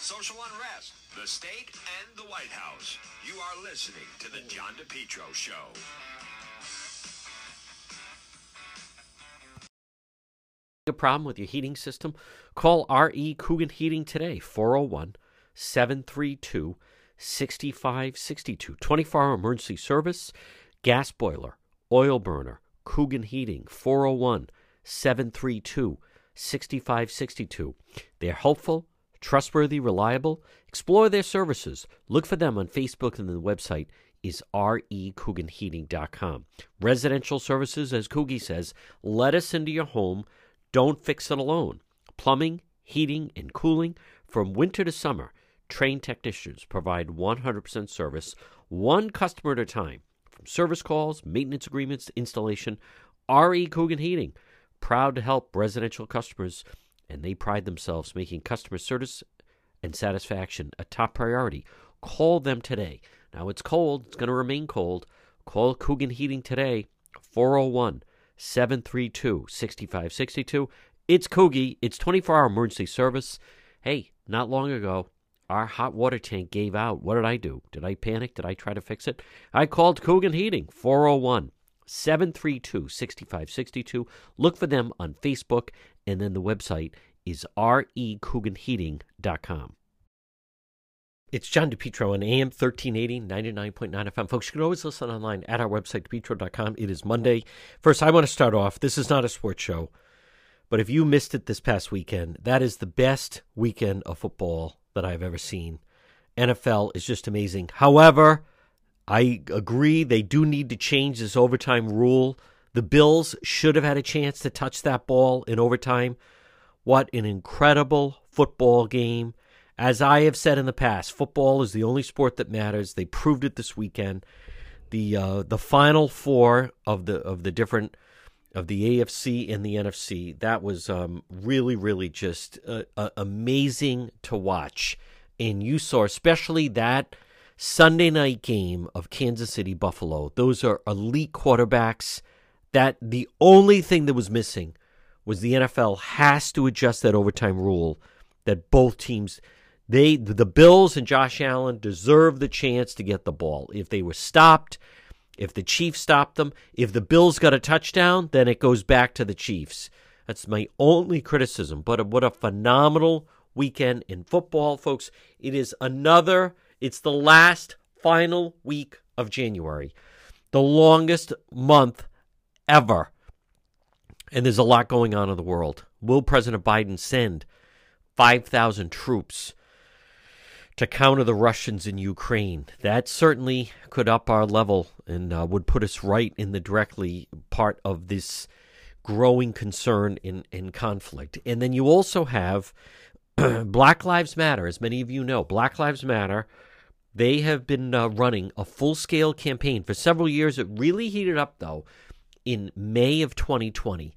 social unrest, the state, and the White House. You are listening to the John DePetro Show. A problem with your heating system? Call RE Coogan Heating today, 401 732 6562. 24 hour emergency service, gas boiler, oil burner, Coogan Heating, 401 732 6562. They're helpful, trustworthy, reliable. Explore their services. Look for them on Facebook and the website is recooganheating.com. Residential services, as Coogie says, let us into your home. Don't fix it alone. Plumbing, heating, and cooling from winter to summer. Trained technicians provide 100% service, one customer at a time. From service calls, maintenance agreements installation, RE Coogan Heating, proud to help residential customers, and they pride themselves making customer service and satisfaction a top priority. Call them today. Now it's cold, it's going to remain cold. Call Coogan Heating today, 401 732 6562. It's Coogie, it's 24 hour emergency service. Hey, not long ago, our hot water tank gave out. What did I do? Did I panic? Did I try to fix it? I called Coogan Heating, 401 732 6562. Look for them on Facebook, and then the website is recooganheating.com. It's John DePetro on AM 1380, 99.9 FM. Folks, you can always listen online at our website, depetro.com. It is Monday. First, I want to start off. This is not a sports show, but if you missed it this past weekend, that is the best weekend of football that I've ever seen. NFL is just amazing. However, I agree they do need to change this overtime rule. The Bills should have had a chance to touch that ball in overtime. What an incredible football game. As I have said in the past, football is the only sport that matters. They proved it this weekend. The uh, the final four of the of the different of the AFC and the NFC that was um, really really just uh, uh, amazing to watch. And you saw especially that Sunday night game of Kansas City Buffalo. Those are elite quarterbacks. That the only thing that was missing was the NFL has to adjust that overtime rule that both teams they the Bills and Josh Allen deserve the chance to get the ball. If they were stopped, if the Chiefs stopped them, if the Bills got a touchdown, then it goes back to the Chiefs. That's my only criticism. But what a phenomenal weekend in football, folks. It is another, it's the last final week of January, the longest month ever. And there's a lot going on in the world. Will President Biden send 5,000 troops to counter the Russians in Ukraine. That certainly could up our level and uh, would put us right in the directly part of this growing concern in, in conflict. And then you also have Black Lives Matter, as many of you know. Black Lives Matter, they have been uh, running a full scale campaign for several years. It really heated up, though, in May of 2020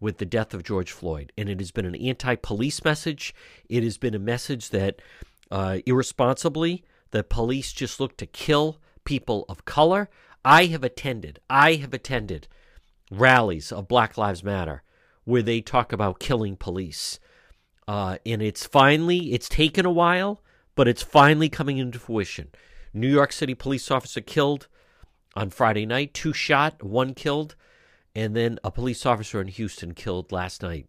with the death of George Floyd. And it has been an anti police message. It has been a message that uh, irresponsibly. The police just look to kill people of color. I have attended, I have attended rallies of Black Lives Matter where they talk about killing police. Uh, and it's finally, it's taken a while, but it's finally coming into fruition. New York City police officer killed on Friday night, two shot, one killed, and then a police officer in Houston killed last night.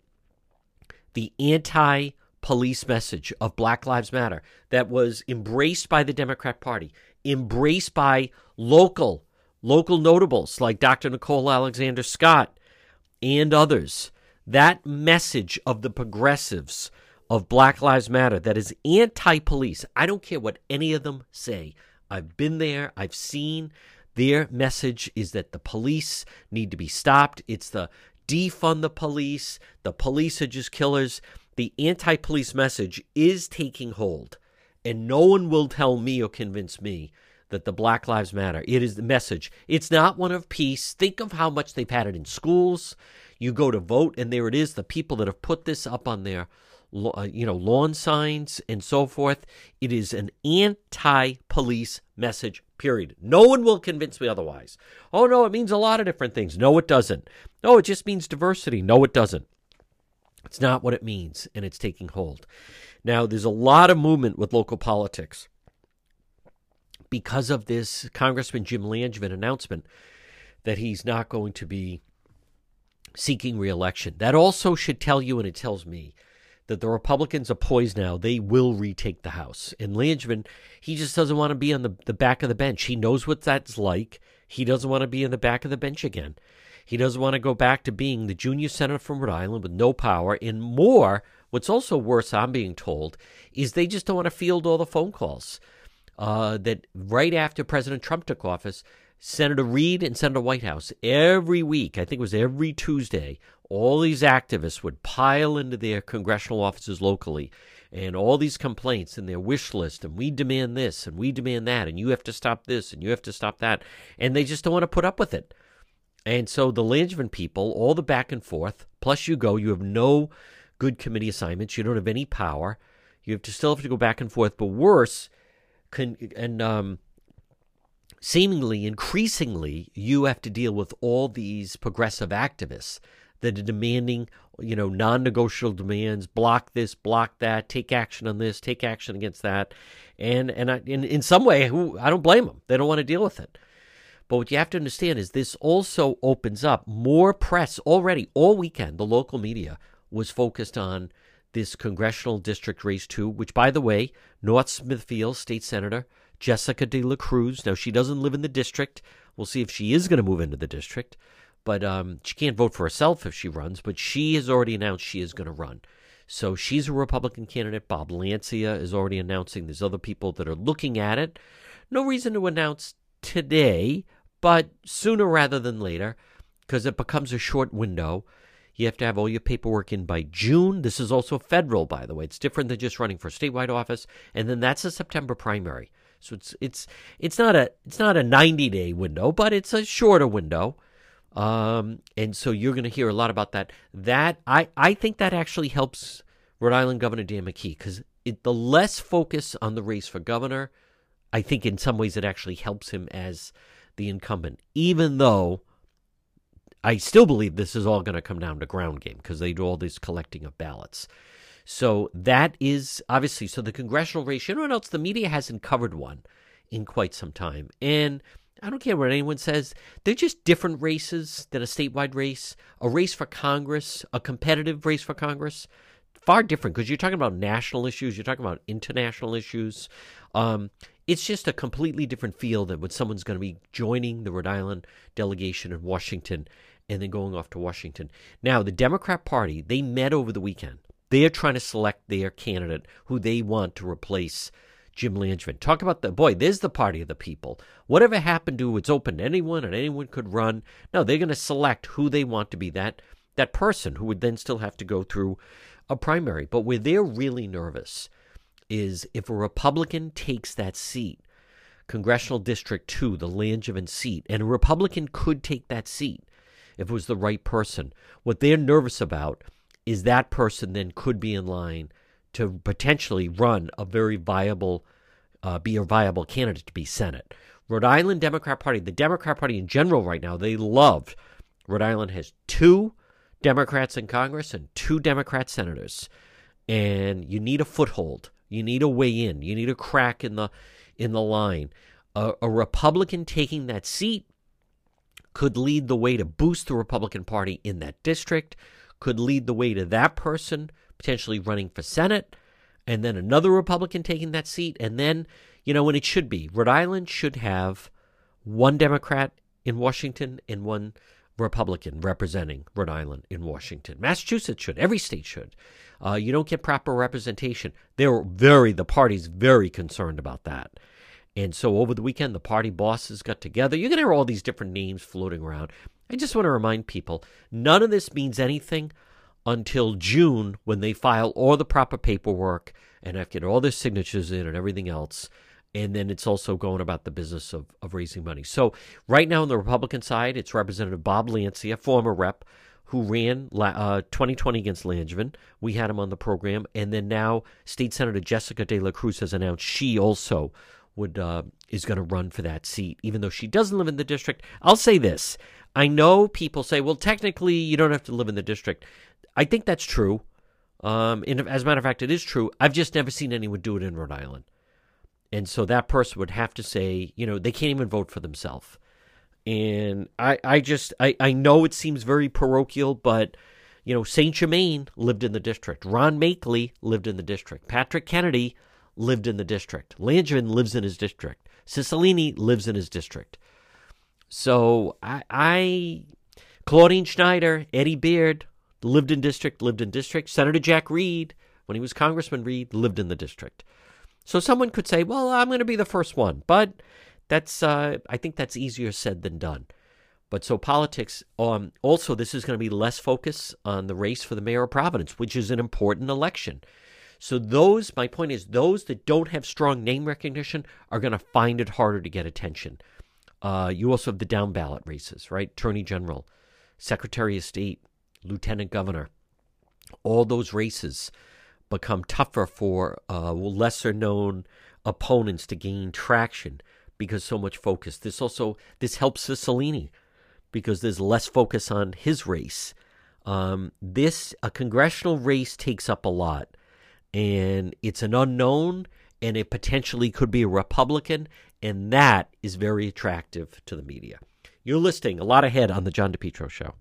The anti police message of Black Lives Matter that was embraced by the Democrat Party, embraced by local local notables like Dr. Nicole Alexander Scott and others. That message of the progressives of Black Lives Matter that is anti-police. I don't care what any of them say. I've been there, I've seen their message is that the police need to be stopped. It's the defund the police. The police are just killers the anti police message is taking hold. And no one will tell me or convince me that the Black Lives Matter, it is the message. It's not one of peace. Think of how much they've had it in schools. You go to vote, and there it is the people that have put this up on their Uh, you know lawn signs and so forth. It is an anti-police message period. No one will convince me otherwise. Oh no it means a lot of different things. No it doesn't. No it just means diversity. No it doesn't. It's not what it means, and it's taking hold. Now, there's a lot of movement with local politics. Because of this Congressman Jim Langevin announcement that he's not going to be seeking reelection. That also should tell you, and it tells me, that the Republicans are poised now. They will retake the House. And Langevin, he just doesn't want to be on the, the back of the bench. He knows what that's like. He doesn't want to be in the back of the bench again. He doesn't want to go back to being the junior senator from Rhode Island with no power. And more, what's also worse, I'm being told, is they just don't want to field all the phone calls. Uh, that right after President Trump took office, Senator Reid and Senator Whitehouse, every week, I think it was every Tuesday, all these activists would pile into their congressional offices locally and all these complaints and their wish list and we demand this and we demand that and you have to stop this and you have to stop that and they just don't want to put up with it. And so the Langevin people all the back and forth plus you go you have no good committee assignments you don't have any power you have to still have to go back and forth but worse can, and um, seemingly increasingly you have to deal with all these progressive activists that are demanding you know non-negotiable demands block this block that take action on this take action against that and and I, in, in some way i don't blame them they don't want to deal with it but what you have to understand is this also opens up more press already all weekend the local media was focused on this congressional district race 2 which by the way north smithfield state senator Jessica de la Cruz. Now, she doesn't live in the district. We'll see if she is going to move into the district. But um, she can't vote for herself if she runs, but she has already announced she is going to run. So she's a Republican candidate. Bob Lancia is already announcing. There's other people that are looking at it. No reason to announce today, but sooner rather than later, because it becomes a short window. You have to have all your paperwork in by June. This is also federal, by the way. It's different than just running for statewide office. And then that's a September primary. So it's it's it's not a it's not a 90 day window, but it's a shorter window. Um, and so you're going to hear a lot about that. That I I think that actually helps Rhode Island Governor Dan McKee because the less focus on the race for governor, I think in some ways it actually helps him as the incumbent, even though I still believe this is all going to come down to ground game because they do all this collecting of ballots. So that is obviously so the congressional race. You know what else? The media hasn't covered one in quite some time, and I don't care what anyone says. They're just different races than a statewide race, a race for Congress, a competitive race for Congress. Far different because you're talking about national issues, you're talking about international issues. Um, it's just a completely different feel than when someone's going to be joining the Rhode Island delegation in Washington and then going off to Washington. Now, the Democrat Party, they met over the weekend. They are trying to select their candidate who they want to replace Jim Langevin. Talk about the boy, there's the party of the people. Whatever happened to it's open to anyone and anyone could run. No, they're going to select who they want to be that that person who would then still have to go through a primary. But where they're really nervous is if a Republican takes that seat, Congressional District 2, the Langevin seat, and a Republican could take that seat if it was the right person. What they're nervous about is that person then could be in line to potentially run a very viable, uh, be a viable candidate to be Senate. Rhode Island Democrat Party, the Democrat Party in general right now, they love Rhode Island has two Democrats in Congress and two Democrat senators. And you need a foothold. You need a way in. You need a crack in the in the line. A, a Republican taking that seat could lead the way to boost the Republican Party in that district could lead the way to that person potentially running for Senate, and then another Republican taking that seat. And then, you know, when it should be, Rhode Island should have one Democrat in Washington and one Republican representing Rhode Island in Washington. Massachusetts should. Every state should. Uh, you don't get proper representation. They're very, the party's very concerned about that. And so over the weekend, the party bosses got together. You're going to hear all these different names floating around. I just want to remind people none of this means anything until June when they file all the proper paperwork and have to get all their signatures in and everything else. And then it's also going about the business of, of raising money. So, right now on the Republican side, it's Representative Bob Lancia, former rep, who ran uh, 2020 against Langevin. We had him on the program. And then now, State Senator Jessica De La Cruz has announced she also would uh, is going to run for that seat, even though she doesn't live in the district. I'll say this: I know people say, well, technically, you don't have to live in the district. I think that's true. Um, and as a matter of fact, it is true. I've just never seen anyone do it in Rhode Island. And so that person would have to say, you know, they can't even vote for themselves. And I, I just, I, I know it seems very parochial, but, you know, St. Germain lived in the district. Ron Machtley lived in the district. Patrick Kennedy lived in the district. Langevin lives in his district. Cicilline lives in his district. So I, I Claudine Schneider, Eddie Beard lived in district, lived in district. Senator Jack Reed, when he was Congressman Reed, lived in the district. So someone could say, well, I'm going to be the first one. But that's, uh, I think that's easier said than done. But so politics, um, also, this is going to be less focus on the race for the mayor of Providence, which is an important election. So those, my point is, those that don't have strong name recognition are going to find it harder to get attention. Uh, you also have the down ballot races, right? Attorney General, Secretary of State, Lieutenant Governor. All those races become tougher for uh, lesser known opponents to gain traction because so much focus. This also this helps Cicilline because there's less focus on his race. Um, this a congressional race takes up a lot, and it's an unknown, and it potentially could be a Republican, and that is very attractive to the media. You're listing a lot ahead on the John DePetro show.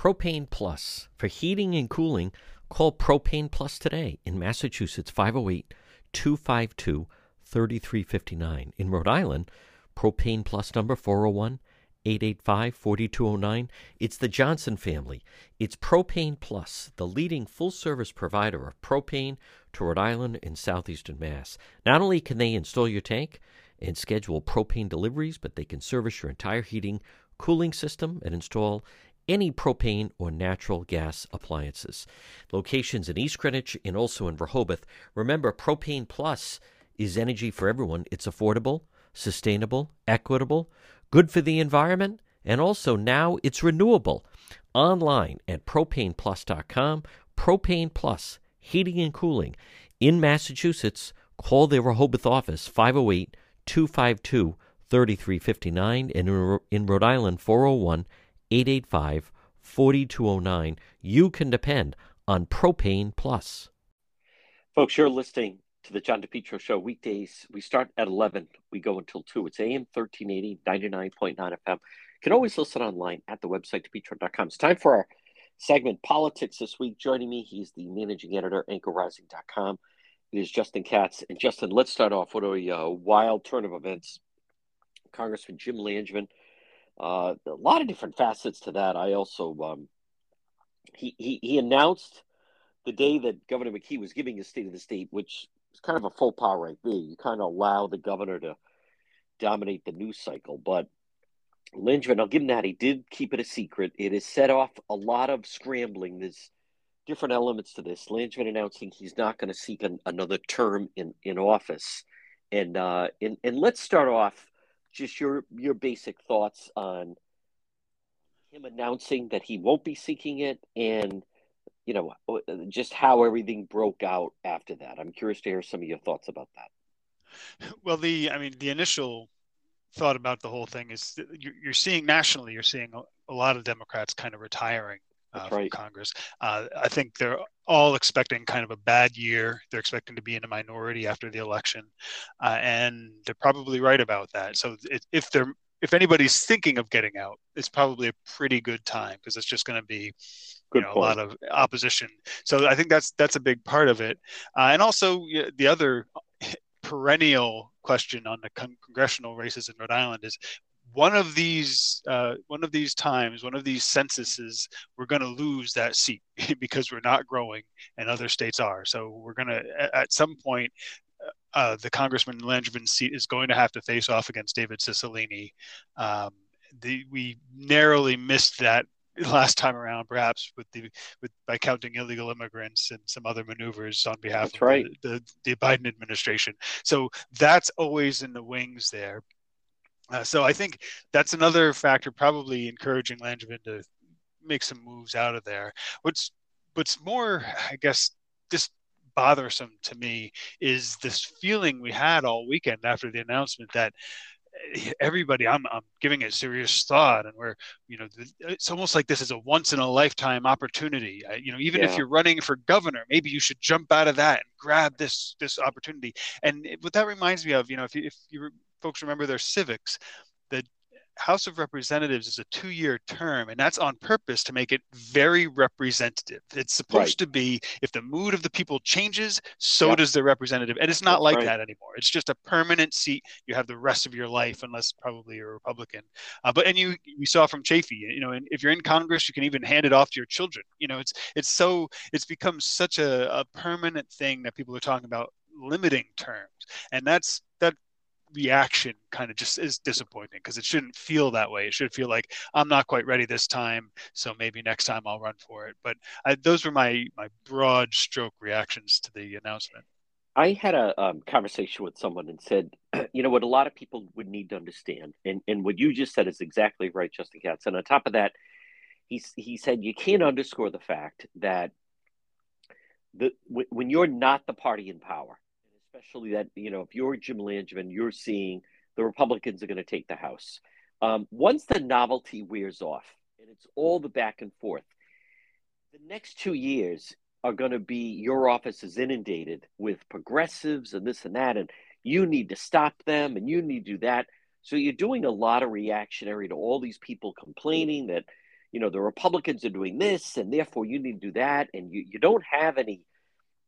Propane Plus for heating and cooling Call Propane Plus today in Massachusetts 508 252 3359. In Rhode Island, Propane Plus number 401 885 4209. It's the Johnson family. It's Propane Plus, the leading full service provider of propane to Rhode Island and southeastern Mass. Not only can they install your tank and schedule propane deliveries, but they can service your entire heating, cooling system and install any propane or natural gas appliances. Locations in East Greenwich and also in Rehoboth. Remember, Propane Plus is energy for everyone. It's affordable, sustainable, equitable, good for the environment, and also now it's renewable. Online at propaneplus.com. Propane Plus, heating and cooling. In Massachusetts, call the Rehoboth office 508 252 3359 and in Rhode Island 401 885 4209. You can depend on Propane Plus. Folks, you're listening to the John DePetro Show weekdays. We start at 11. We go until 2. It's AM 1380, 99.9 FM. You can always listen online at the website, depetro.com. It's time for our segment, Politics This Week. Joining me, he's the managing editor, anchorrising.com. It is Justin Katz. And Justin, let's start off with a uh, wild turn of events. Congressman Jim Langevin uh, a lot of different facets to that. I also um, he, he he announced the day that Governor McKee was giving his State of the State, which is kind of a faux pas right there. You kind of allow the governor to dominate the news cycle, but Langevin, I'll give him that. He did keep it a secret. It has set off a lot of scrambling. There's different elements to this. Langevin announcing he's not going to seek an, another term in, in office. And, uh, and and let's start off just your your basic thoughts on him announcing that he won't be seeking it and you know just how everything broke out after that i'm curious to hear some of your thoughts about that well the i mean the initial thought about the whole thing is you're seeing nationally you're seeing a lot of democrats kind of retiring uh, right. from Congress. Uh, I think they're all expecting kind of a bad year. They're expecting to be in a minority after the election, uh, and they're probably right about that. So if they're if anybody's thinking of getting out, it's probably a pretty good time because it's just going to be you know, a lot of opposition. So I think that's that's a big part of it, uh, and also the other perennial question on the con- congressional races in Rhode Island is one of these uh, one of these times, one of these censuses, we're going to lose that seat because we're not growing and other states are. So we're going to at some point. Uh, the Congressman Langevin's seat is going to have to face off against David Cicilline. Um, the, we narrowly missed that last time around, perhaps with the with by counting illegal immigrants and some other maneuvers on behalf that's of right. the, the, the Biden administration. So that's always in the wings there. Uh, so I think that's another factor, probably encouraging Langevin to make some moves out of there. What's what's more, I guess, just bothersome to me is this feeling we had all weekend after the announcement that everybody I'm, I'm giving it serious thought and we're you know it's almost like this is a once in a lifetime opportunity you know even yeah. if you're running for governor maybe you should jump out of that and grab this this opportunity and what that reminds me of you know if you, if you folks remember their civics the House of Representatives is a two year term, and that's on purpose to make it very representative. It's supposed right. to be if the mood of the people changes, so yep. does the representative. And it's not that's like right. that anymore. It's just a permanent seat. You have the rest of your life, unless probably you're a Republican. Uh, but and you we saw from Chafee, you know, and if you're in Congress, you can even hand it off to your children. You know, it's it's so it's become such a, a permanent thing that people are talking about limiting terms, and that's that reaction kind of just is disappointing because it shouldn't feel that way. It should feel like I'm not quite ready this time, so maybe next time I'll run for it. But I, those were my my broad stroke reactions to the announcement. I had a um, conversation with someone and said, you know, what a lot of people would need to understand, and and what you just said is exactly right, Justin Katz. And on top of that, he he said you can't underscore the fact that the when you're not the party in power especially that you know if you're Jim Langevin, you're seeing the Republicans are going to take the House. Um, once the novelty wears off, and it's all the back and forth, the next two years are going to be your office is inundated with progressives and this and that, and you need to stop them and you need to do that. So you're doing a lot of reactionary to all these people complaining that you know the Republicans are doing this and therefore you need to do that, and you, you don't have any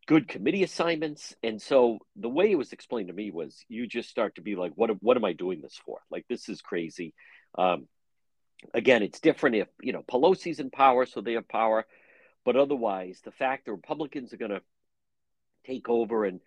good committee assignments. And so the way it was explained to me was you just start to be like, what, what am I doing this for? Like, this is crazy. Um, again, it's different if, you know, Pelosi's in power, so they have power. But otherwise, the fact the Republicans are going to take over and,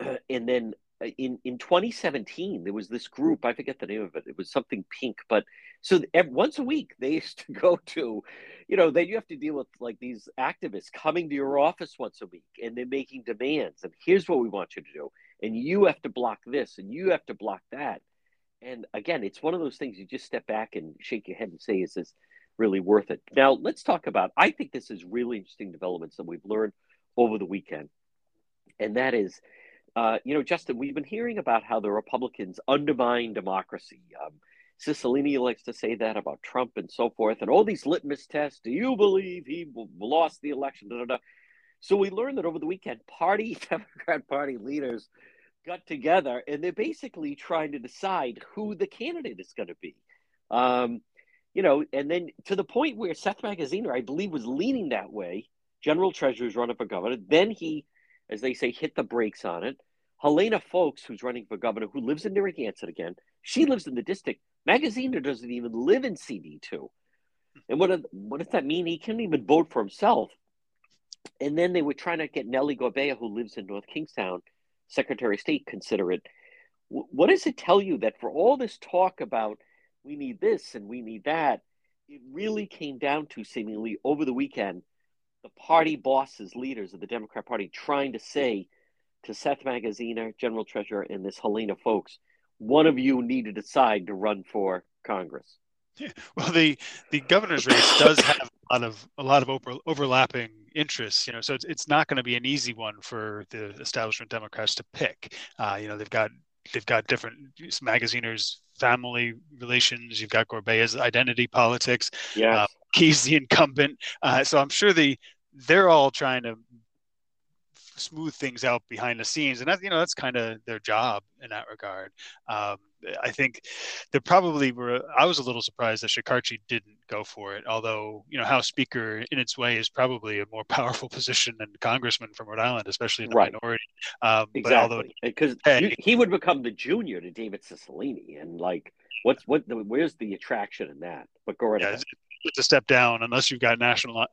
and then Uh, in in 2017 there was this hmm. group i forget the name of it it was something pink but so every, once a week they used to go to you know then you have to deal with like these activists coming to your office once a week and they're making demands and here's what we want you to do and you have to block this and you have to block that. And again it's one of those things you just step back and shake your head and say is this really worth it? Now let's talk about i think this is really interesting developments that we've learned over the weekend and that is uh, you know, Justin, we've been hearing about how the Republicans undermine democracy. Um, Cicilline likes to say that about Trump and so forth, and all these litmus tests. Do you believe he lost the election? Da, da, da. So we learned that over the weekend, party Democrat Party leaders got together and they're basically trying to decide who the candidate is going to be. Um, you know, and then to the point where Seth Magaziner, I believe, was leaning that way. General Treasurer's running for governor. Then he as they say, hit the brakes on it. Helena Foulkes, who's running for governor, who lives in Narragansett again, she hmm. lives in the district. Magaziner doesn't even live in CD2. And what, what does that mean? He can't even vote for himself. And then they were trying to get Nellie Gorbea, who lives in North Kingstown, Secretary of State, consider it. What does it tell you that for all this talk about we need this and we need that, it really came down to seemingly over the weekend the party bosses, leaders of the Democrat Party, trying to say to Seth Magaziner, General Treasurer, and this Helena Foulkes, one of you need to decide to run for Congress. Yeah. Well, the the governor's race does have a lot of a lot of over, overlapping interests. You know, so it's it's not going to be an easy one for the establishment Democrats to pick. Uh, you know, they've got they've got different magaziners family relations you've got gorbea's identity politics yeah uh, he's the incumbent uh, so i'm sure the they're all trying to smooth things out behind the scenes, and that you know that's kind of their job in that regard. Um, I think they probably were. I was a little surprised that Shekarchi didn't go for it, although you know House Speaker in its way is probably a more powerful position than Congressman from Rhode Island, especially in the right. minority. Um, exactly, because hey, he would become the junior to David Cicilline, and like, what's what? Where's the attraction in that? But go right yeah, ahead. It's a step down unless you've got national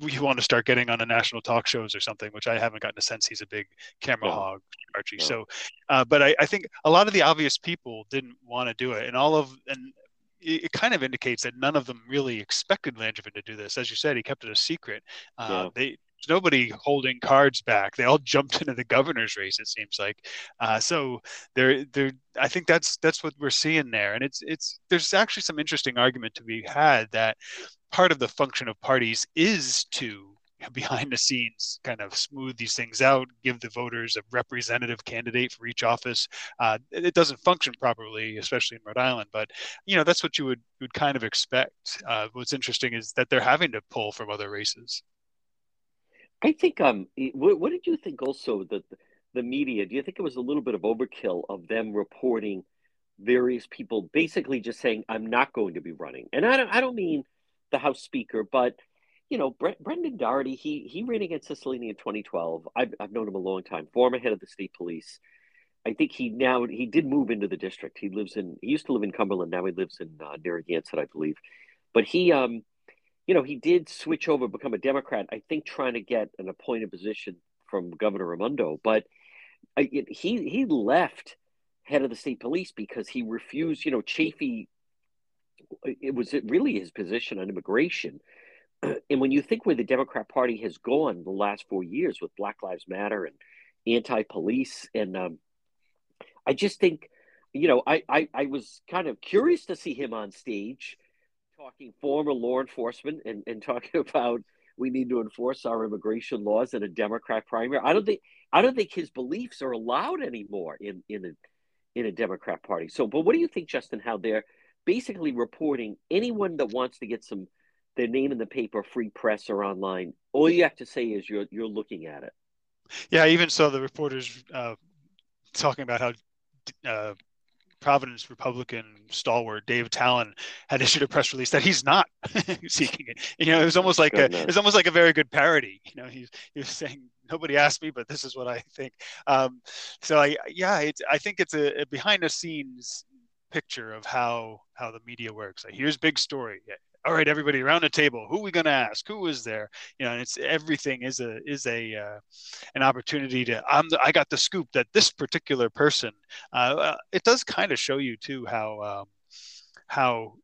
we want to start getting on a national talk shows or something, which I haven't gotten a sense he's a big camera no. hog, Archie. No. So, uh, but I, I, think a lot of the obvious people didn't want to do it, and all of and it, it kind of indicates that none of them really expected Langevin to do this. As you said, he kept it a secret. Uh, yeah. They nobody holding cards back. They all jumped into the governor's race. It seems like. Uh, so there, there. I think that's that's what we're seeing there, and it's it's. There's actually some interesting argument to be had that part of the function of parties is to behind the scenes kind of smooth these things out, give the voters a representative candidate for each office. Uh, it doesn't function properly, especially in Rhode Island, but you know that's what you would would kind of expect. Uh, what's interesting is that they're having to pull from other races. I think um, what, what did you think also that the media? Do you think it was a little bit of overkill of them reporting? various people basically just saying, "I'm not going to be running," and I don't, I don't mean the House Speaker, but you know, Brendan Doherty, he he ran against Cicilline in 2012. I've, I've known him a long time. Former head of the state police. I think he now he did move into the district. He lives in he used to live in Cumberland. Now he lives in uh, Narragansett, I believe. But he, um, you know, he did switch over, become a Democrat. I think trying to get an appointed position from Governor Raimondo. But I, it, he he left head of the state police because he refused. You know, Chafee. It was really his position on immigration and when you think where the Democrat Party has gone the last four years with Black Lives Matter and anti-police, and um, I just think, you know, I, I I was kind of curious to see him on stage talking former law enforcement and, and talking about we need to enforce our immigration laws in a Democrat primary. I don't think I don't think his beliefs are allowed anymore in in a in a Democrat party. So, but what do you think, Justin? How they're basically reporting anyone that wants to get some their name in the paper, free press, or online. All you have to say is you're you're looking at it. Yeah, even so, the reporters uh, talking about how uh, Providence Republican stalwart Dave Talon had issued a press release that he's not seeking it. You know, it was almost like a it was almost like a very good parody. You know, he, he was saying nobody asked me, but this is what I think. Um, so I yeah, I think it's a, a behind the scenes picture of how how the media works. Like, here's big story all right, everybody around the table, who are we going to ask? Who is there? You know, and it's everything is a is a uh, an opportunity to I'm the, I got the scoop that this particular person. Uh, uh it does kind of show you too how um, how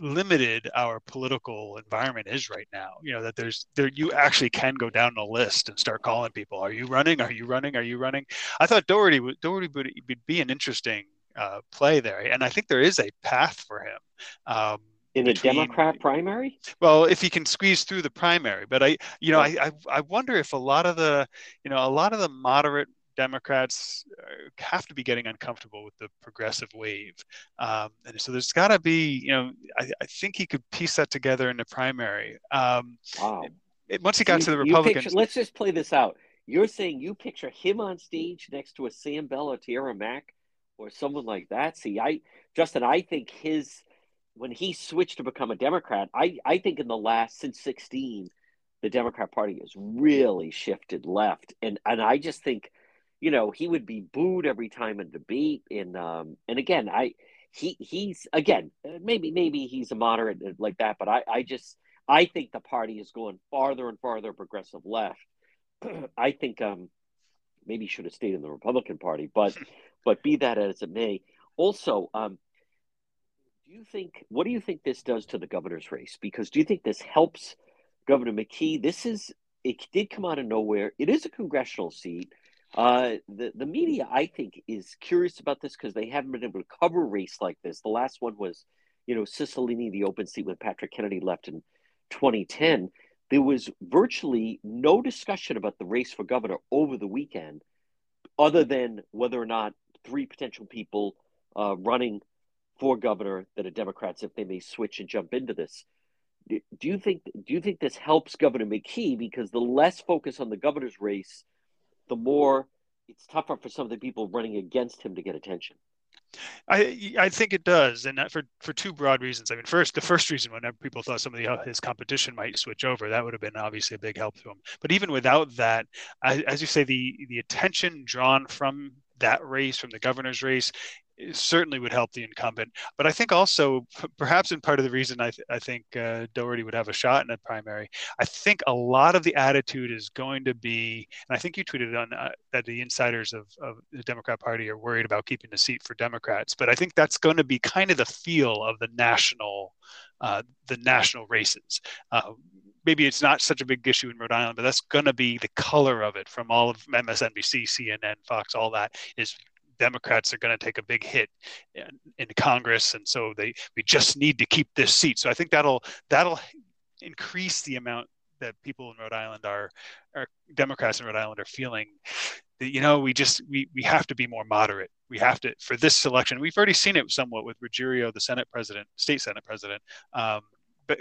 limited our political environment is right now you know that there's there you actually can go down the list and start calling people are you running are you running are you running i thought doherty would doherty would, would be an interesting uh, play there and i think there is a path for him um, in a Democrat primary? Well, if he can squeeze through the primary, but I, you know, I, I, I wonder if a lot of the, you know, a lot of the moderate Democrats uh, have to be getting uncomfortable with the progressive wave, um, and so there's got to be, you know, I, I, think he could piece that together in the primary. Um, wow. It, once he got you, to the Republicans, picture, let's just play this out. You're saying you picture him on stage next to a Sam Bell, or Tiara Mack, or someone like that. See, I Justin, I think his when he switched to become a Democrat, I, I think in the last since 16, the Democrat Party has really shifted left. And and I just think, you know, he would be booed every time in debate. And um and again, I he he's again maybe maybe he's a moderate like that, but I I just I think the party is going farther and farther progressive left. I think um maybe should have stayed in the Republican Party, but but be that as it may. Also, um, do you think what do you think this does to the governor's race? Because do you think this helps Governor McKee? This is it did come out of nowhere. It is a congressional seat. Uh, the the media, I think, is curious about this because they haven't been able to cover race like this. The last one was, you know, Cicilline, the open seat when Patrick Kennedy left in 2010. There was virtually no discussion about the race for governor over the weekend, other than whether or not three potential people uh, running for governor that are Democrats if they may switch and jump into this. Do you think do you think this helps Governor McKee because the less focus on the governor's race, the more it's tougher for some of the people running against him to get attention? I I think it does, and for for two broad reasons. I mean, first, the first reason, whenever people thought some of the, uh, his competition might switch over, that would have been obviously a big help to him. But even without that, as you say, the the attention drawn from that race, from the governor's race, certainly would help the incumbent. But I think also, perhaps in part of the reason I, th- I think uh, Doherty would have a shot in a primary, I think a lot of the attitude is going to be, and I think you tweeted on uh, that the insiders of, of the Democrat Party are worried about keeping the seat for Democrats. But I think that's going to be kind of the feel of the national, uh, the national races. Uh, maybe it's not such a big issue in Rhode Island, but that's going to be the color of it from all of MSNBC, CNN, Fox, all that is Democrats are going to take a big hit in, in Congress, and so they we just need to keep this seat. So I think that'll that'll increase the amount that people in Rhode Island are, are Democrats in Rhode Island are feeling that you know we just we we have to be more moderate. We have to for this election. We've already seen it somewhat with Ruggerio, the Senate president, state Senate president, um,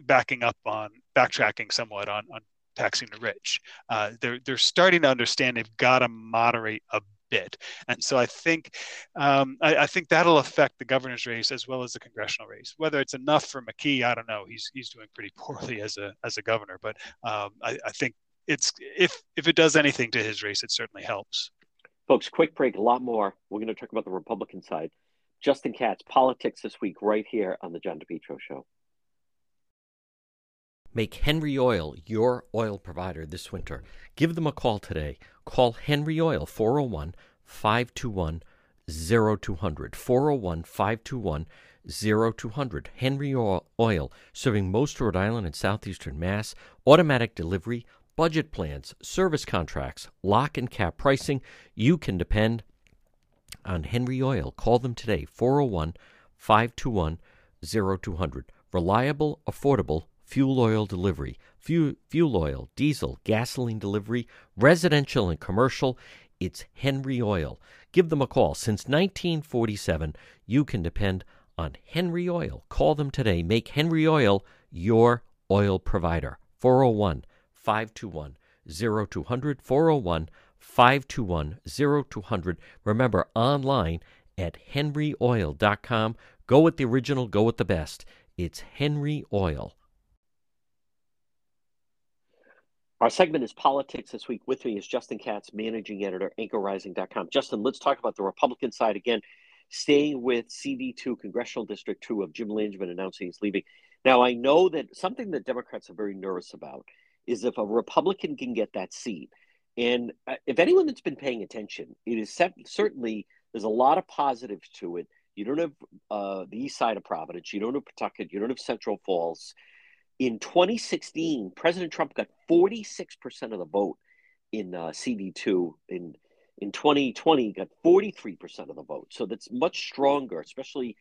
backing up on backtracking somewhat on on taxing the rich. Uh, they're they're starting to understand they've got to moderate a bit, and so I think um, I, I, think that'll affect the governor's race as well as the congressional race. Whether it's enough for McKee, I don't know. He's he's doing pretty poorly as a as a governor, but um, I, I think it's if if it does anything to his race, it certainly helps. Folks, quick break. A lot more. We're going to talk about the Republican side. Justin Katz, politics this week, right here on the John DePetro Show. Make Henry Oil your oil provider this winter. Give them a call today. Call Henry Oil 401 521 0200. 401 521 0200. Henry Oil, serving most Rhode Island and southeastern Mass. Automatic delivery, budget plans, service contracts, lock and cap pricing. You can depend on Henry Oil. Call them today 401 521 0200. Reliable, affordable, fuel oil delivery, fuel, fuel oil, diesel, gasoline delivery, residential and commercial. It's Henry Oil. Give them a call. Since 1947, you can depend on Henry Oil. Call them today. Make Henry Oil your oil provider. 401 521 0200. 401 521 0200. Remember, online at henryoil.com. Go with the original, go with the best. It's Henry Oil. Our segment is Politics This Week. With me is Justin Katz, managing editor, anchorrising.com. Justin, let's talk about the Republican side again. Staying with CD2, Congressional District 2 of Jim Langevin announcing he's leaving. Now, I know that something that Democrats are very nervous about is if a Republican can get that seat. And uh, if anyone that's been paying attention, it is certainly, there's a lot of positives to it. You don't have uh, the east side of Providence, you don't have Pawtucket, you don't have Central Falls in 2016, President Trump got 46% of the vote in uh, CD2. In in 2020, got 43% of the vote. So that's much stronger, especially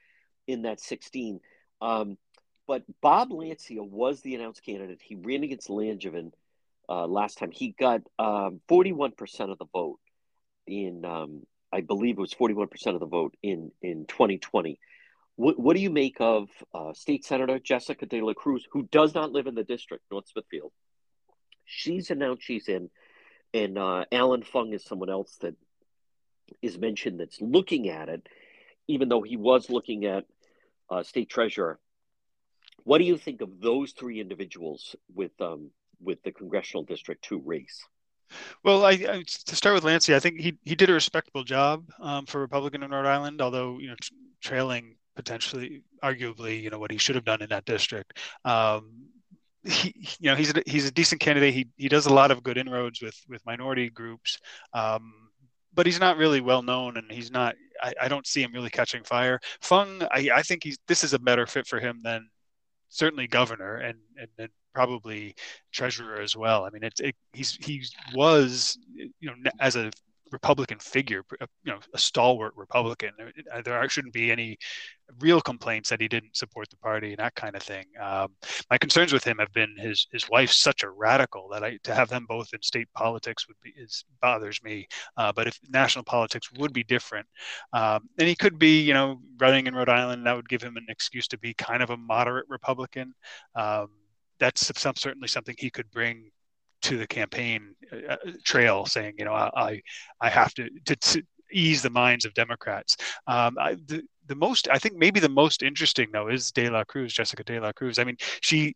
in that 16. Um, but Bob Lancia was the announced candidate. He ran against Langevin uh, last time. He got um, 41% of the vote in, um, I believe it was 41% of the vote in in 2020. What, what do you make of uh, State Senator Jessica De La Cruz, who does not live in the district, North Smithfield? She's announced she's in, and uh, Allan Fung is someone else that is mentioned that's looking at it, even though he was looking at uh, State Treasurer. What do you think of those three individuals with um, with the congressional district two race? Well, I, I, to start with Lancey, I think he he did a respectable job um, for Republican in Rhode Island, although you know trailing potentially, arguably, you know, what he should have done in that district. Um, he, you know, he's a, he's a decent candidate. He he does a lot of good inroads with with minority groups, um, but he's not really well known, and he's not. I, I don't see him really catching fire. Fung, I, I think he's this is a better fit for him than certainly governor and and, and probably treasurer as well. I mean, it's it, he's he was you know as a Republican figure, uh, you know, a stalwart Republican. There, there shouldn't be any real complaints that he didn't support the party and that kind of thing. Um, my concerns with him have been his his wife's such a radical that I to have them both in state politics would be is bothers me. Uh, but if national politics would be different, um, and he could be, you know, running in Rhode Island, that would give him an excuse to be kind of a moderate Republican. Um, that's some, certainly something he could bring to the campaign uh, uh, trail saying, you know, I, I have to, to, to ease the minds of Democrats. Um, I, the, the most, I think maybe the most interesting though is De La Cruz, Jessica De La Cruz. I mean, she,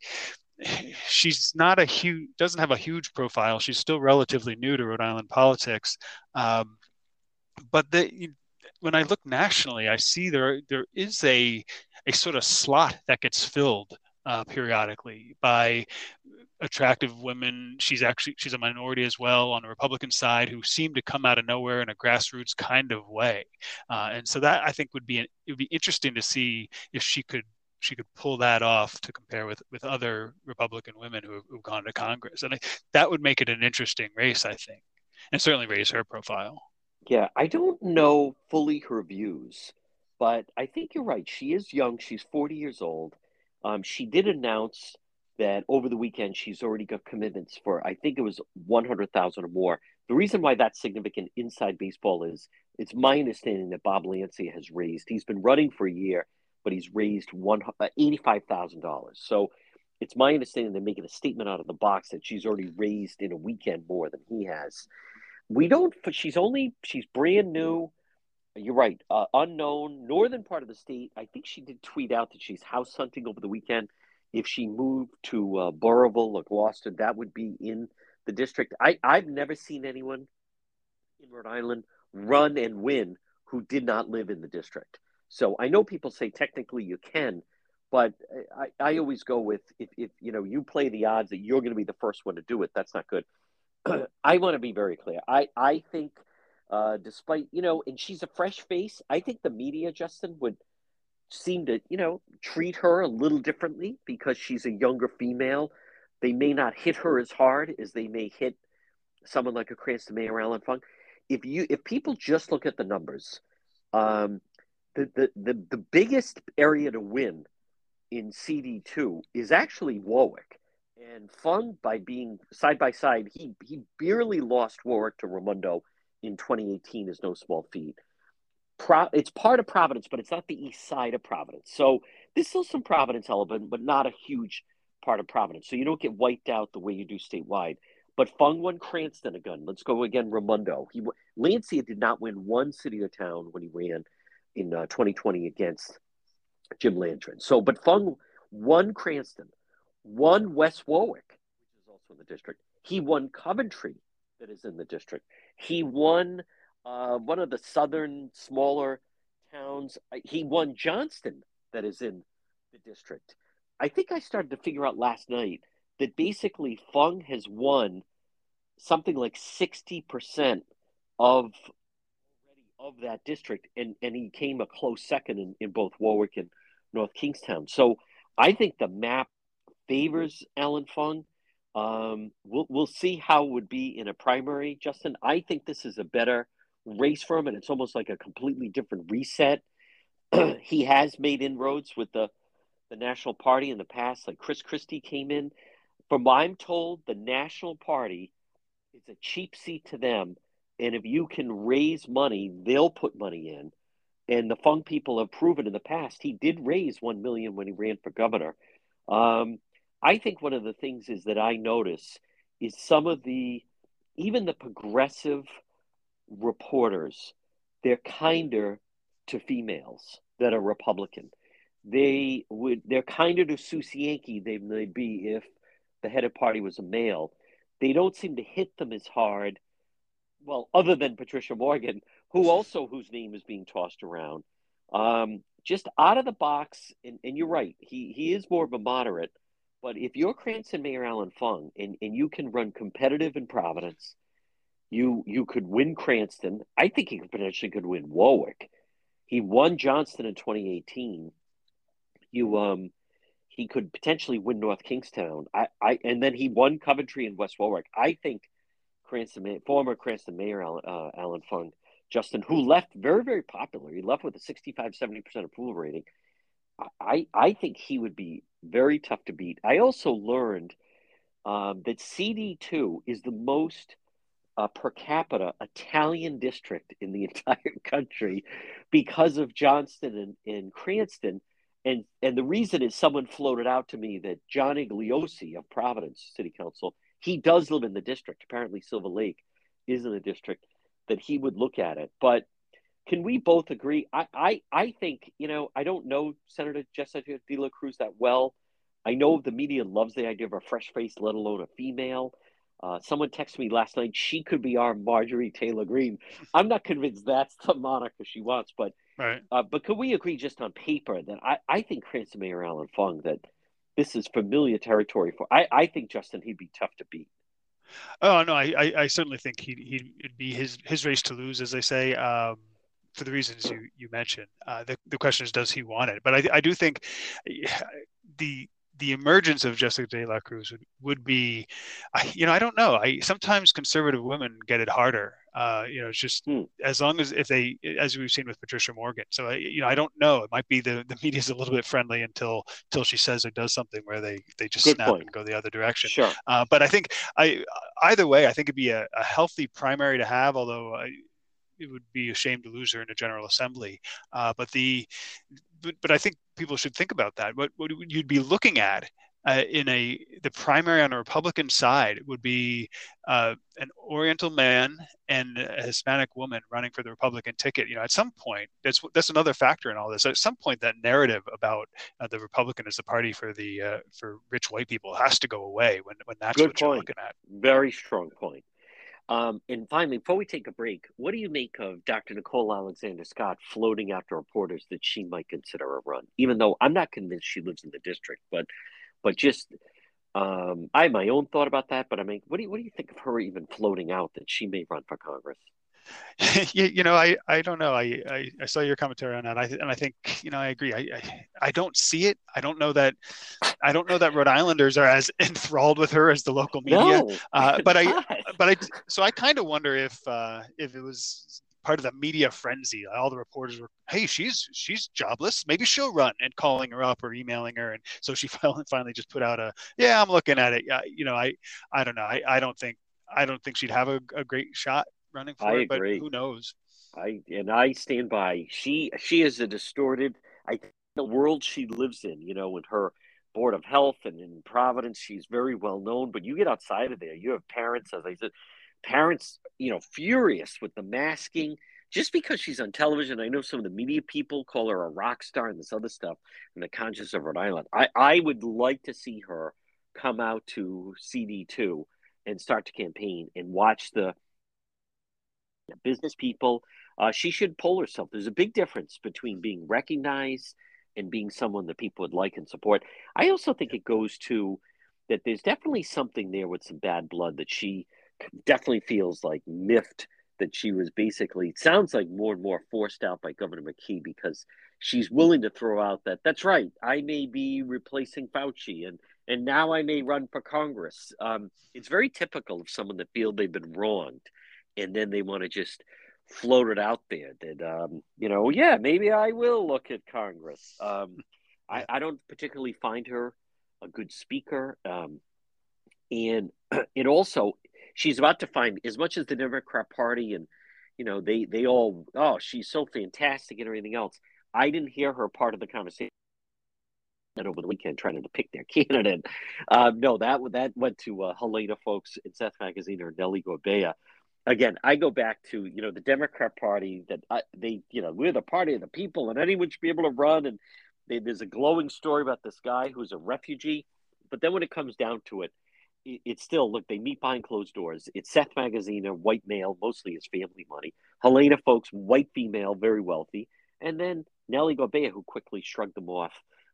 she's not a huge, doesn't have a huge profile. She's still relatively new to Rhode Island politics. Um, but the, when I look nationally, I see there, there is a, a sort of slot that gets filled uh, periodically by attractive women. She's actually she's a minority as well on the Republican side who seem to come out of nowhere in a grassroots kind of way, uh, and so that I think would be an, it would be interesting to see if she could she could pull that off to compare with with other Republican women who have, who've gone to Congress, and I, that would make it an interesting race, I think, and certainly raise her profile. Yeah, I don't know fully her views, but I think you're right. She is young. She's 40 years old. Um, she did announce that over the weekend she's already got commitments for I think it was 100,000 or more. The reason why that's significant inside baseball is it's my understanding that Bob Lancia has raised. He's been running for a year, but he's raised one uh, eighty-five thousand dollars. So it's my understanding they're making a statement out of the box that she's already raised in a weekend more than he has. We don't. She's only. She's brand new. You're right. Uh, unknown, northern part of the state. I think she did tweet out that she's house hunting over the weekend if she moved to uh, or Glocester, that would be in the district. I, I've never seen anyone in Rhode Island run and win who did not live in the district. So I know people say technically you can, but I, I always go with if, if you know you play the odds that you're going to be the first one to do it, that's not good. I want to be very clear. I, I think uh, despite you know, and she's a fresh face, I think the media, Justin, would – seem to, you know, treat her a little differently because she's a younger female. They may not hit her as hard as they may hit someone like a Cranston Mayor Allan Fung. If you if people just look at the numbers, um, the, the the the biggest area to win in CD two is actually Warwick. And Fung, by being side by side, he he barely lost Warwick to Raimondo in 2018 is no small feat. Pro, it's part of Providence, but it's not the east side of Providence. So there's still some Providence element, but not a huge part of Providence. So you don't get wiped out the way you do statewide. But Fung won Cranston again. Let's go again, Raimondo. He Lancia did not win one city or town when he ran in uh, 2020 against Jim Langevin. So, but Fung won Cranston, won West Warwick, which is also in the district. He won Coventry, that is in the district. He won uh, one of the southern smaller towns. He won Johnston, that is in the district. I think I started to figure out last night that basically Fung has won something like 60% of of that district and and he came a close second in, in both Warwick and North Kingstown. So I think the map favors Allan Fung. Um, we'll we'll see how it would be in a primary, Justin. I think this is a better race for him, and it's almost like a completely different reset. he has made inroads with the the National Party in the past, like Chris Christie came in. From what I'm told, the National Party is a cheap seat to them, and if you can raise money, they'll put money in. And the Fung people have proven in the past he did raise one million when he ran for governor. Um, I think one of the things is that I notice is some of the even the progressive reporters, they're kinder to females that are Republican. They would they're kinder to Sue Cienki than they'd be if the head of party was a male. They don't seem to hit them as hard. Well, other than Patricia Morgan, who also whose name is being tossed around. Um, just out of the box, and, and you're right, he he is more of a moderate. But if you're Cranston Mayor Allan Fung and, and you can run competitive in Providence, you you could win Cranston. I think he could potentially could win Warwick. He won Johnston in 2018. You um he could potentially win North Kingstown. I, I and then he won Coventry and West Warwick. I think Cranston former Cranston Mayor uh, Allan Fung, Justin, who left very very popular. He left with a 65 70 percent approval rating. I I think he would be very tough to beat. I also learned um, that CD two is the most uh, per capita Italian district in the entire country because of Johnston and, and Cranston. And, and the reason is someone floated out to me that John Igliozzi of Providence City Council, he does live in the district. Apparently, Silver Lake is in the district, that he would look at it. But can we both agree? I, I, I think, you know, I don't know Senator Jessica De La Cruz that well. I know the media loves the idea of a fresh face, let alone a female. Uh, someone texted me last night. She could be our Marjorie Taylor Greene. I'm not convinced that's the moniker she wants, but right. uh, but could we agree just on paper that I, I think Cranston Mayor Allan Fung that this is familiar territory for. I, I think Justin he'd be tough to beat. Oh no, I, I, I certainly think he he would be his his race to lose, as they say. Um, for the reasons you you mentioned, uh, the the question is, does he want it? But I I do think the the emergence of Jessica De La Cruz would, would be, you know, I don't know. I sometimes conservative women get it harder. Uh, you know, it's just hmm. as long as if they, as we've seen with Patricia Morgan. So I, you know, I don't know. It might be the the media's a little bit friendly until until she says or does something where they they just Good snap point. and go the other direction. Sure. Uh, but I think I either way, I think it'd be a, a healthy primary to have. Although I, it would be a shame to lose her in a general assembly. Uh, but the but, but I think people should think about that. What, what you'd be looking at uh, in a the primary on the Republican side would be uh, an Oriental man and a Hispanic woman running for the Republican ticket. You know, at some point, that's that's another factor in all this. At some point, that narrative about uh, the Republican as the party for the uh, for rich white people has to go away when when that's Good what point. you're looking at. Very strong point. Um, and finally, before we take a break, what do you make of Dr. Nicole Alexander Scott floating out to reporters that she might consider a run? Even though I'm not convinced she lives in the district, but but just um, I have my own thought about that. But I mean, what do you what do you think of her even floating out that she may run for Congress? you, you, know, I, I don't know. I, I, I, saw your commentary on that. I, and I think, you know, I agree. I, I, I, don't see it. I don't know that, I don't know that Rhode Islanders are as enthralled with her as the local media. No, uh, but I, but I, so I kind of wonder if, uh, if it was part of the media frenzy. All the reporters were, "Hey, she's she's jobless. Maybe she'll run," and calling her up or emailing her, and so she finally finally just put out a, "Yeah, I'm looking at it." Yeah, you know, I I don't know. I, I don't think I don't think she'd have a, a great shot running for I it, agree. but who knows? I and I stand by. She she is a distorted. I the world she lives in. You know, in her board of health and in Providence, she's very well known. But you get outside of there, you have parents, as I said, parents, you know, furious with the masking. Just because she's on television, I know some of the media people call her a rock star and this other stuff in the conscience of Rhode Island. I, I would like to see her come out to CD2 and start to campaign and watch the business people. Uh, she should poll herself. There's a big difference between being recognized and being someone that people would like and support. I also think it goes to that there's definitely something there with some bad blood that she definitely feels like miffed that she was basically sounds like more and more forced out by Governor McKee because she's willing to throw out that that's right. I may be replacing Fauci and and now I may run for Congress. Um, it's very typical of someone that feel they've been wronged and then they want to just float it out there that um, you know, yeah, maybe I will look at Congress. Um, I, I don't particularly find her a good speaker, um, and it also she's about to find as much as the Democrat Party and you know they they all oh she's so fantastic and everything else. I didn't hear her part of the conversation over the weekend trying to pick their candidate. Uh, no, that that went to uh, Helena Foulkes in Seth Magaziner or Nellie Gorbea again, I go back to you know the Democrat Party that I, they you know we're the party of the people and anyone should be able to run and they, there's a glowing story about this guy who's a refugee, but then when it comes down to it, it, it's still look they meet behind closed doors. It's Seth Magaziner, a white male, mostly his family money. Helena Foulkes, white female, very wealthy, and then Nellie Gorbea, who quickly shrugged them off,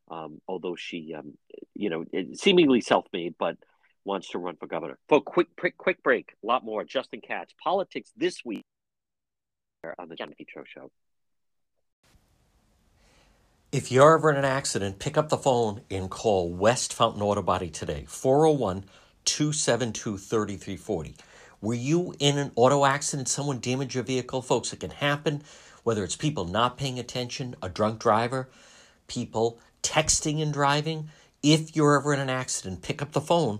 um, although she um, you know seemingly self-made, but wants to run for governor. For quick, quick, quick break. A lot more. Justin Katz, politics this week on the John DePetro Show. If you're ever in an accident, pick up the phone and call West Fountain Auto Body today, 401 272 3340. Were you in an auto accident? Someone damaged your vehicle? Folks, it can happen, whether it's people not paying attention, a drunk driver, people texting and driving. If you're ever in an accident, pick up the phone,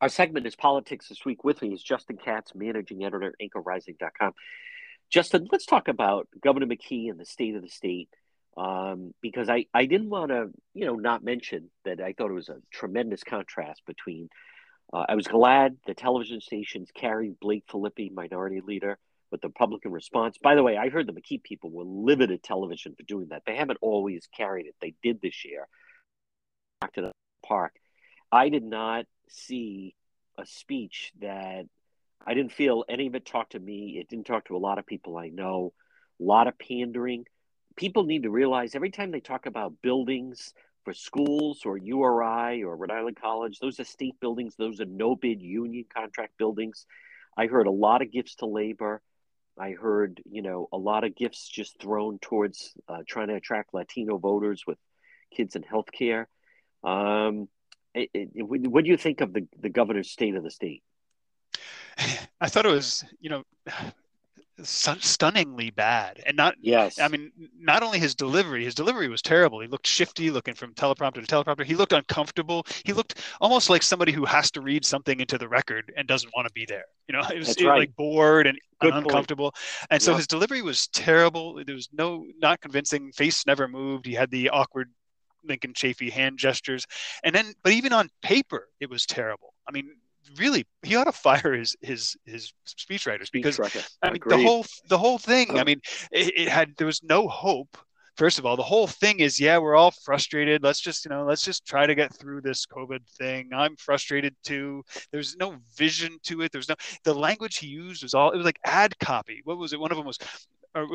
Our segment is Politics This Week. With me is Justin Katz, managing editor, anchorrising.com. Justin, let's talk about Governor McKee and the state of the state. Um, because I, I didn't want to, you know, not mention that I thought it was a tremendous contrast between. Uh, I was glad the television stations carried Blake Filippi, minority leader, with the Republican response. By the way, I heard the McKee people were at television for doing that. They haven't always carried it. They did this year. Back to the park. I did not see a speech that I didn't feel any of it talked to me. It didn't talk to a lot of people I know. A lot of pandering. People need to realize every time they talk about buildings for schools or URI or Rhode Island College, those are state buildings. Those are no bid union contract buildings. I heard a lot of gifts to labor. I heard, you know, a lot of gifts just thrown towards uh, trying to attract Latino voters with kids in healthcare. Um, it, it, what do you think of the, the governor's state of the state? I thought it was, you know, stunningly bad. And not yes. I mean not only his delivery his delivery was terrible. He looked shifty looking from teleprompter to teleprompter. He looked uncomfortable. He looked almost like somebody who has to read something into the record and doesn't want to be there. You know it was it, right. like bored and Good uncomfortable. Point. and so yeah. his delivery was terrible. There was no not convincing. Face never moved. He had the awkward Lincoln Chafee hand gestures. And then, but even on paper, it was terrible. I mean, really, he ought to fire his his his speechwriters because Speech I mean the whole the whole thing. I um, mean, it, it had there was no hope. First of all the whole thing is yeah we're all frustrated. Let's just you know let's just try to get through this covid thing. I'm frustrated too. There's no vision to it. There's no the language he used was all it was like ad copy. What was it? One of them was uh,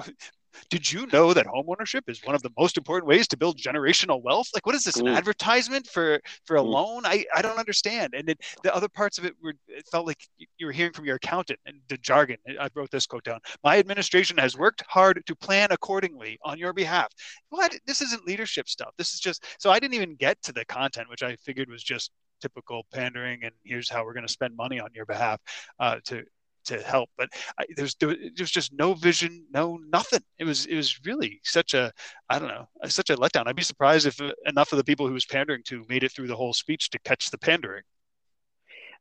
did you know that homeownership is one of the most important ways to build generational wealth? Like what is this an mm. advertisement for for a mm. loan? I i don't understand. And then the other parts of it were it felt like you were hearing from your accountant and the jargon. I wrote this quote down. My administration has worked hard to plan accordingly on your behalf. What? This isn't leadership stuff. This is just so i didn't even get to the content which i figured was just typical pandering and here's how we're going to spend money on your behalf uh, to to help. But I, there's there was just no vision, no nothing. It was it was really such a I don't know such a letdown. I'd be surprised if enough of the people who was pandering to made it through the whole speech to catch the pandering.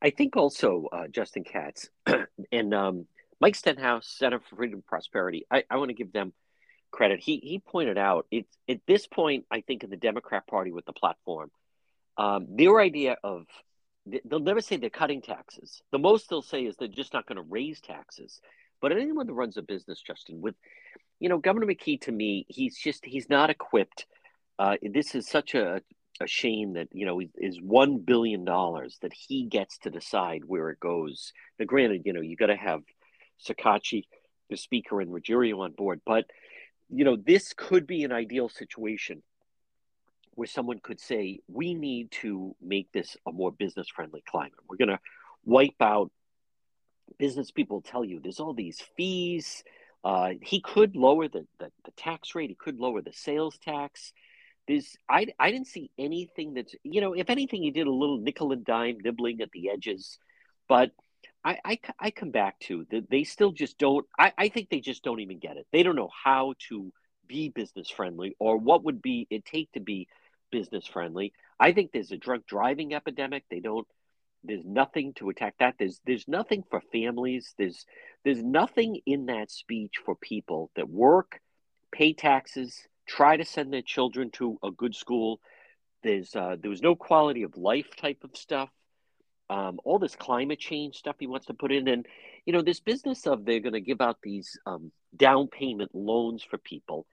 I think also uh, Justin Katz and um, Mike Stenhouse, Center for Freedom and Prosperity. I, I want to give them credit. He he pointed out it's at this point I think in the Democrat Party with the platform, um, their idea of they'll never say they're cutting taxes. The most they'll say is they're just not going to raise taxes. But anyone that runs a business, Justin, with, you know, Governor McKee to me, he's just, he's not equipped. Uh, this is such a, a shame that, you know, is $1 billion that he gets to decide where it goes. Now, granted, you know, you got to have Shekarchi, the speaker, and Ruggerio on board. But, you know, this could be an ideal situation where someone could say, we need to make this a more business friendly climate. We're going to wipe out business people tell you there's all these fees. Uh, he could lower the, the, the, tax rate. He could lower the sales tax. There's, I, I didn't see anything that's, you know, if anything, he did a little nickel and dime nibbling at the edges. But I, I, I come back to that they still just don't, I, I think they just don't even get it. They don't know how to be business friendly or what would be it take to be business friendly. I think there's a drunk driving epidemic. They don't. There's nothing to attack that. There's there's nothing for families. There's there's nothing in that speech for people that work, pay taxes, try to send their children to a good school. There's uh, there was no quality of life type of stuff. Um, all this climate change stuff he wants to put in, and you know this business of they're going to give out these um, down payment loans for people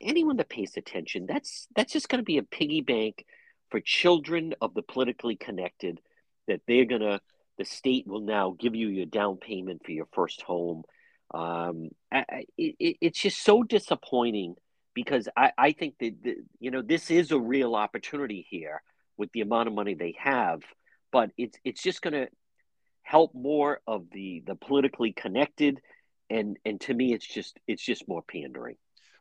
anyone that pays attention, that's that's just going to be a piggy bank for children of the politically connected. That they're gonna, the state will now give you your down payment for your first home. Um, I, it, it's just so disappointing because I, I think that the, you know this is a real opportunity here with the amount of money they have, but it's it's just going to help more of the the politically connected, and and to me it's just it's just more pandering.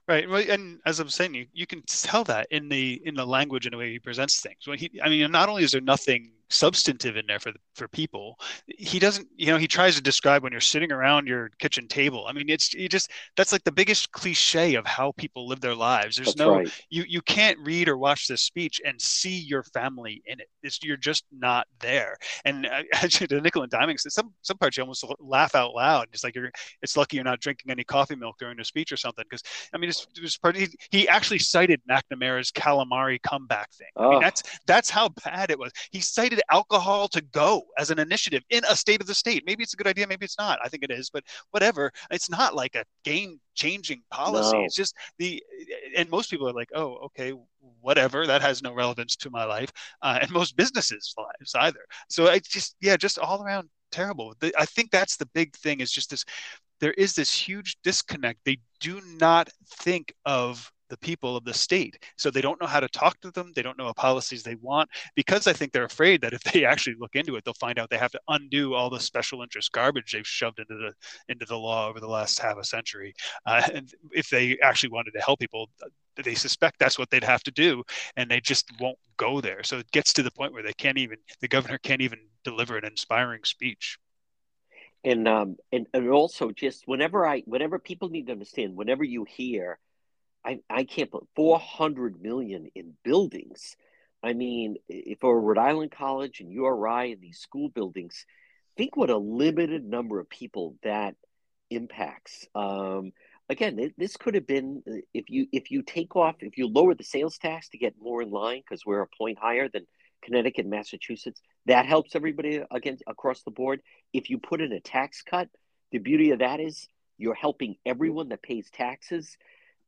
Right, and as I'm saying, you, you can tell that in the in the language and the way he presents things. When he, I mean, not only is there nothing substantive in there for for people. He doesn't, you know, he tries to describe when you're sitting around your kitchen table. I mean, it's you just that's like the biggest cliche of how people live their lives. There's that's no right. you you can't read or watch this speech and see your family in it. It's you're just not there. And actually, the nickel and diming, some some parts you almost laugh out loud. It's like you're it's lucky you're not drinking any coffee milk during the speech or something. Because I mean, it's, it's part, he, he actually cited McNamara's calamari comeback thing. I mean, that's that's how bad it was. He cited alcohol to go as an initiative in a state of the state. Maybe it's a good idea, maybe it's not. I think it is, but whatever. It's not like a game changing policy. No. It's just the, and most people are like, oh, okay, whatever. That has no relevance to my life, uh, and most businesses' lives either. So I just, yeah, just all around terrible. The, I think that's the big thing is just this. There is this huge disconnect. They do not think of the people of the state. So they don't know how to talk to them. They don't know what policies they want because I think they're afraid that if they actually look into it, they'll find out they have to undo all the special interest garbage they've shoved into the into the law over the last half a century. Uh, and if they actually wanted to help people, they suspect that's what they'd have to do, and they just won't go there. So it gets to the point where they can't even the governor can't even deliver an inspiring speech and um and, and also just whenever i whenever people need to understand whenever you hear I, I can't put 400 million in buildings. I mean, for Rhode Island College and URI and these school buildings, think what a limited number of people that impacts. Um, again, this could have been uh, if you if you take off if you lower the sales tax to get more in line because we're a point higher than Connecticut, Massachusetts. That helps everybody against across the board. If you put in a tax cut, the beauty of that is you're helping everyone that pays taxes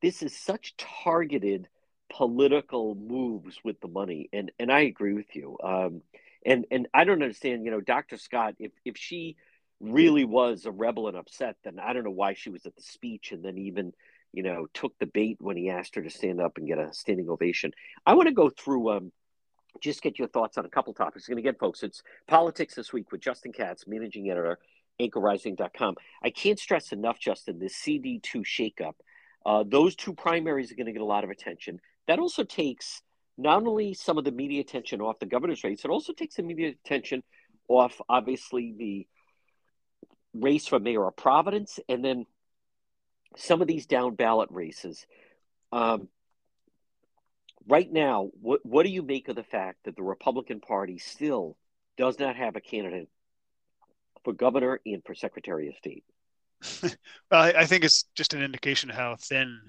this is such targeted political moves with the money, and and I agree with you. Um, and and I don't understand. You know, Dr. Scott, if if she really was a rebel and upset, then I don't know why she was at the speech and then even you know took the bait when he asked her to stand up and get a standing ovation. I want to go through. Um, just get your thoughts on a couple topics. And again, folks, it's politics this week with Justin Katz, managing editor, anchorrising.com. I can't stress enough, Justin, this CD2 shakeup uh, those two primaries are going to get a lot of attention. That also takes not only some of the media attention off the governor's race, it also takes the media attention off, obviously, the race for mayor of Providence and then some of these down ballot races. Um, right now, what, what do you make of the fact that the Republican Party still does not have a candidate for governor and for secretary of state? well, I, I, think it's just an indication of how thin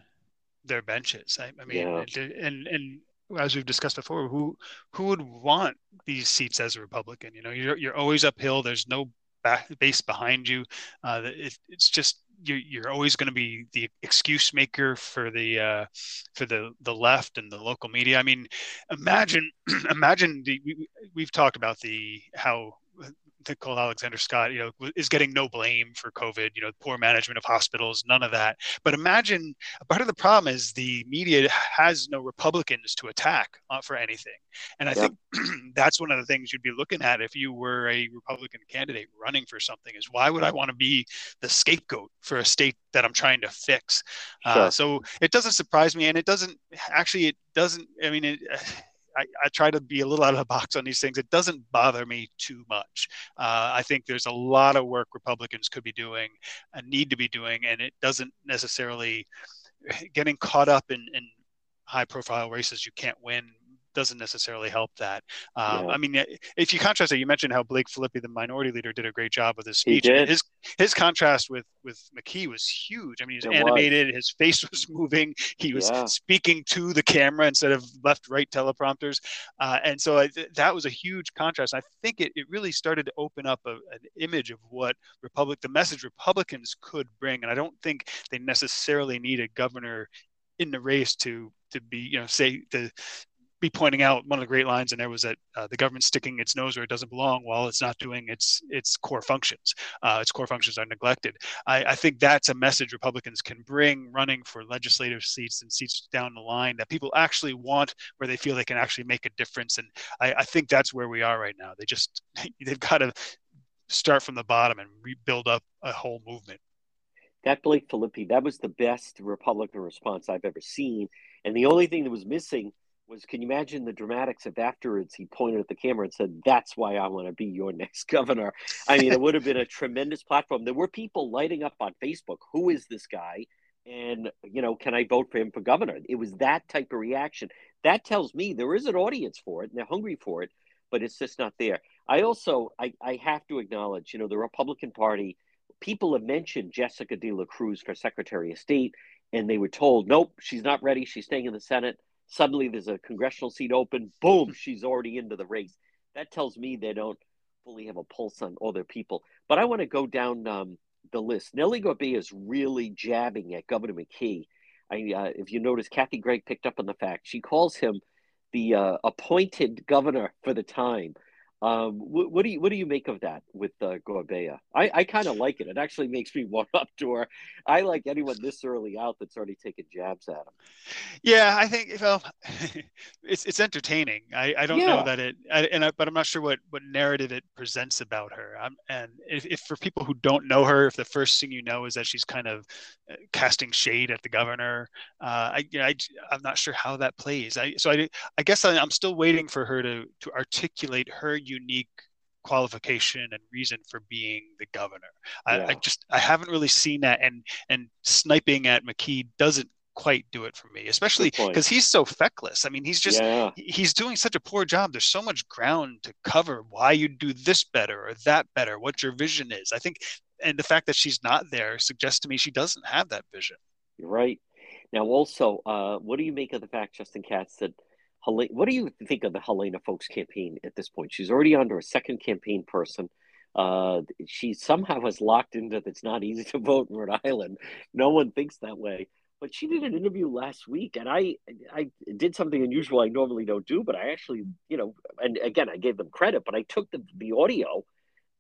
their bench is. I, I mean, yeah. and and as we've discussed before, who who would want these seats as a Republican? You know, you're you're always uphill. There's no back, base behind you. Uh, it, it's just you're, you're always going to be the excuse maker for the uh, for the the left and the local media. I mean, imagine imagine the we, we've talked about the how Nicole Alexander Scott, you know, is getting no blame for COVID, you know, poor management of hospitals, none of that. But imagine part of the problem is the media has no Republicans to attack uh, for anything. And I yep. think that's one of the things you'd be looking at if you were a Republican candidate running for something is why would I want to be the scapegoat for a state that I'm trying to fix? Uh, sure. Uh, so it doesn't surprise me. And it doesn't actually, it doesn't, I mean, it, I, I, try to be a little out of the box on these things. It doesn't bother me too much. Uh, I think there's a lot of work Republicans could be doing and need to be doing, and it doesn't necessarily getting caught up in, in high profile races you can't win doesn't necessarily help that. Um, yeah. I mean, if you contrast it, you mentioned how Blake Filippi, the minority leader, did a great job with his speech. His his contrast with with McKee was huge. I mean, he was it animated. Was. His face was moving. He was yeah. speaking to the camera instead of left right teleprompters, uh, and so I, that was a huge contrast. I think it, it really started to open up a, an image of what Republic, the message Republicans could bring, and I don't think they necessarily need a governor in the race to to be you know say to be pointing out one of the great lines in there was that uh, the government's sticking its nose where it doesn't belong while it's not doing its its core functions. Uh, its core functions are neglected. I, I, think that's a message Republicans can bring running for legislative seats and seats down the line that people actually want, where they feel they can actually make a difference. And I, I think that's where we are right now. They just they've got to start from the bottom and rebuild up a whole movement. That Blake Filippi, that was the best Republican response I've ever seen. And the only thing that was missing was can you imagine the dramatics if afterwards he pointed at the camera and said, That's why I want to be your next governor? I mean, it would have been a tremendous platform. There were people lighting up on Facebook, Who is this guy? And, you know, can I vote for him for governor? It was that type of reaction. That tells me there is an audience for it and they're hungry for it, but it's just not there. I also I, I have to acknowledge, you know, the Republican Party, people have mentioned Jessica de la Cruz for Secretary of State, and they were told, Nope, she's not ready, she's staying in the Senate Suddenly there's a congressional seat open. Boom, she's already into the race. That tells me they don't fully have a pulse on other people. But I want to go down um, the list. Nellie Gorbea is really jabbing at Governor McKee. I, uh, if you notice, Kathy Gregg picked up on the fact she calls him the uh, appointed governor for the time. Um, what, what, do you what do you make of that with uh, Gorbea? I, I kind of like it. It actually makes me warm up to her. I like anyone this early out that's already taken jabs at him. Yeah, I think well, it's it's entertaining. I, I don't yeah. know that it, I, and I, but I'm not sure what what narrative it presents about her. I'm, and if, if for people who don't know her, if the first thing you know is that she's kind of uh, casting shade at the governor, uh, I, you know, I I'm not sure how that plays. I so I I guess I, I'm still waiting for her to to articulate her unique qualification and reason for being the governor. I, yeah. I, just I haven't really seen that, and and sniping at McKee doesn't quite do it for me, especially because he's so feckless. I mean, he's just yeah. he's doing such a poor job. There's so much ground to cover. Why you do this better or that better? What your vision is. I think, and the fact that she's not there suggests to me she doesn't have that vision. You're right. Now, also, uh, what do you make of the fact, Justin Katz, that What do you think of the Helena Foulkes campaign at this point? She's already under a second campaign person. Uh, she somehow has locked into that it's not easy to vote in Rhode Island. No one thinks that way. But she did an interview last week, and I I did something unusual I normally don't do. But I actually, you know, and again I gave them credit, but I took the the audio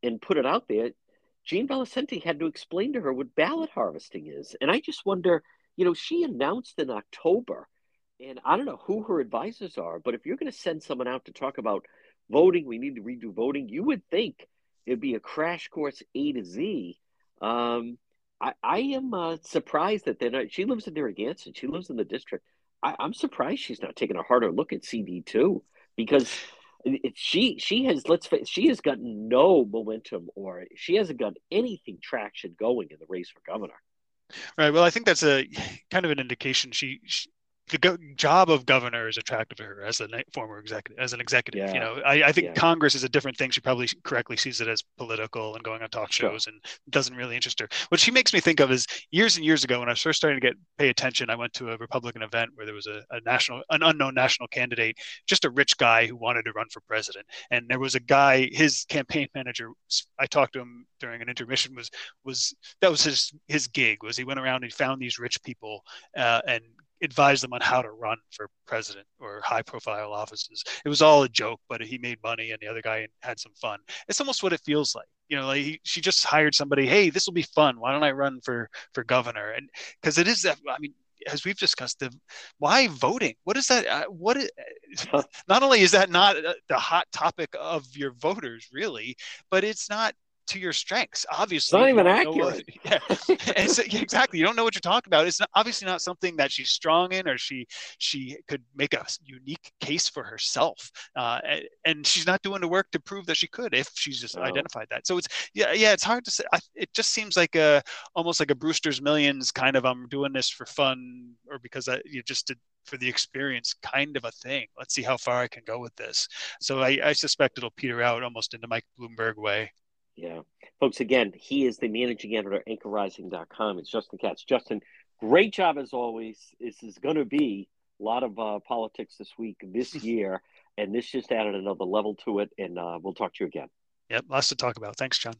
and put it out there. Gene Valicenti had to explain to her what ballot harvesting is, and I just wonder, you know, she announced in October and I don't know who her advisors are, but if you're going to send someone out to talk about voting, we need to redo voting, you would think it'd be a crash course A to Z. Um, I, I am uh, surprised that they're not. She lives in Narragansett. She lives in the district. I, am surprised she's not taking a harder look at CD two because she she has let's face she has got no momentum or she hasn't got anything traction going in the race for governor. Right. Well, I think that's a kind of an indication she, she the go- job of governor is attractive to her as a former executive as an executive yeah. you know i, I think yeah. congress is a different thing she probably correctly sees it as political and going on talk shows sure. and doesn't really interest her what she makes me think of is years and years ago when i was first starting to get pay attention i went to a republican event where there was a, a national an unknown national candidate just a rich guy who wanted to run for president and there was a guy his campaign manager i talked to him during an intermission was was that was his his gig was he went around and found these rich people uh, and advise them on how to run for president or high profile offices. It was all a joke, but he made money and the other guy had some fun. It's almost what it feels like. You know, like he, she just hired somebody. Hey, this will be fun. Why don't I run for for governor? And because it is that. I mean, as we've discussed, the why voting? What is that? Uh, what? Is, not only is that not uh, the hot topic of your voters, really, but it's not to your strengths. Obviously, it's not even accurate. What, yeah, so, yeah, exactly. You don't know what you're talking about. It's not, obviously not something that she's strong in, or she she could make a unique case for herself. Uh, and, she's not doing the work to prove that she could if she's just identified that. So it's yeah, yeah. It's hard to say. I, it just seems like a almost like a Brewster's Millions kind of. I'm doing this for fun, or because I you just did for the experience kind of a thing. Let's see how far I can go with this. So I, I suspect it'll peter out almost in the Mike Bloomberg way. Yeah. Folks, again, he is the managing editor at anchorrising.com. It's Justin Katz. Justin, great job as always. This is going to be a lot of uh, politics this week, this year, and this just added another level to it. And uh, we'll talk to you again. Yep, lots to talk about. Thanks, John.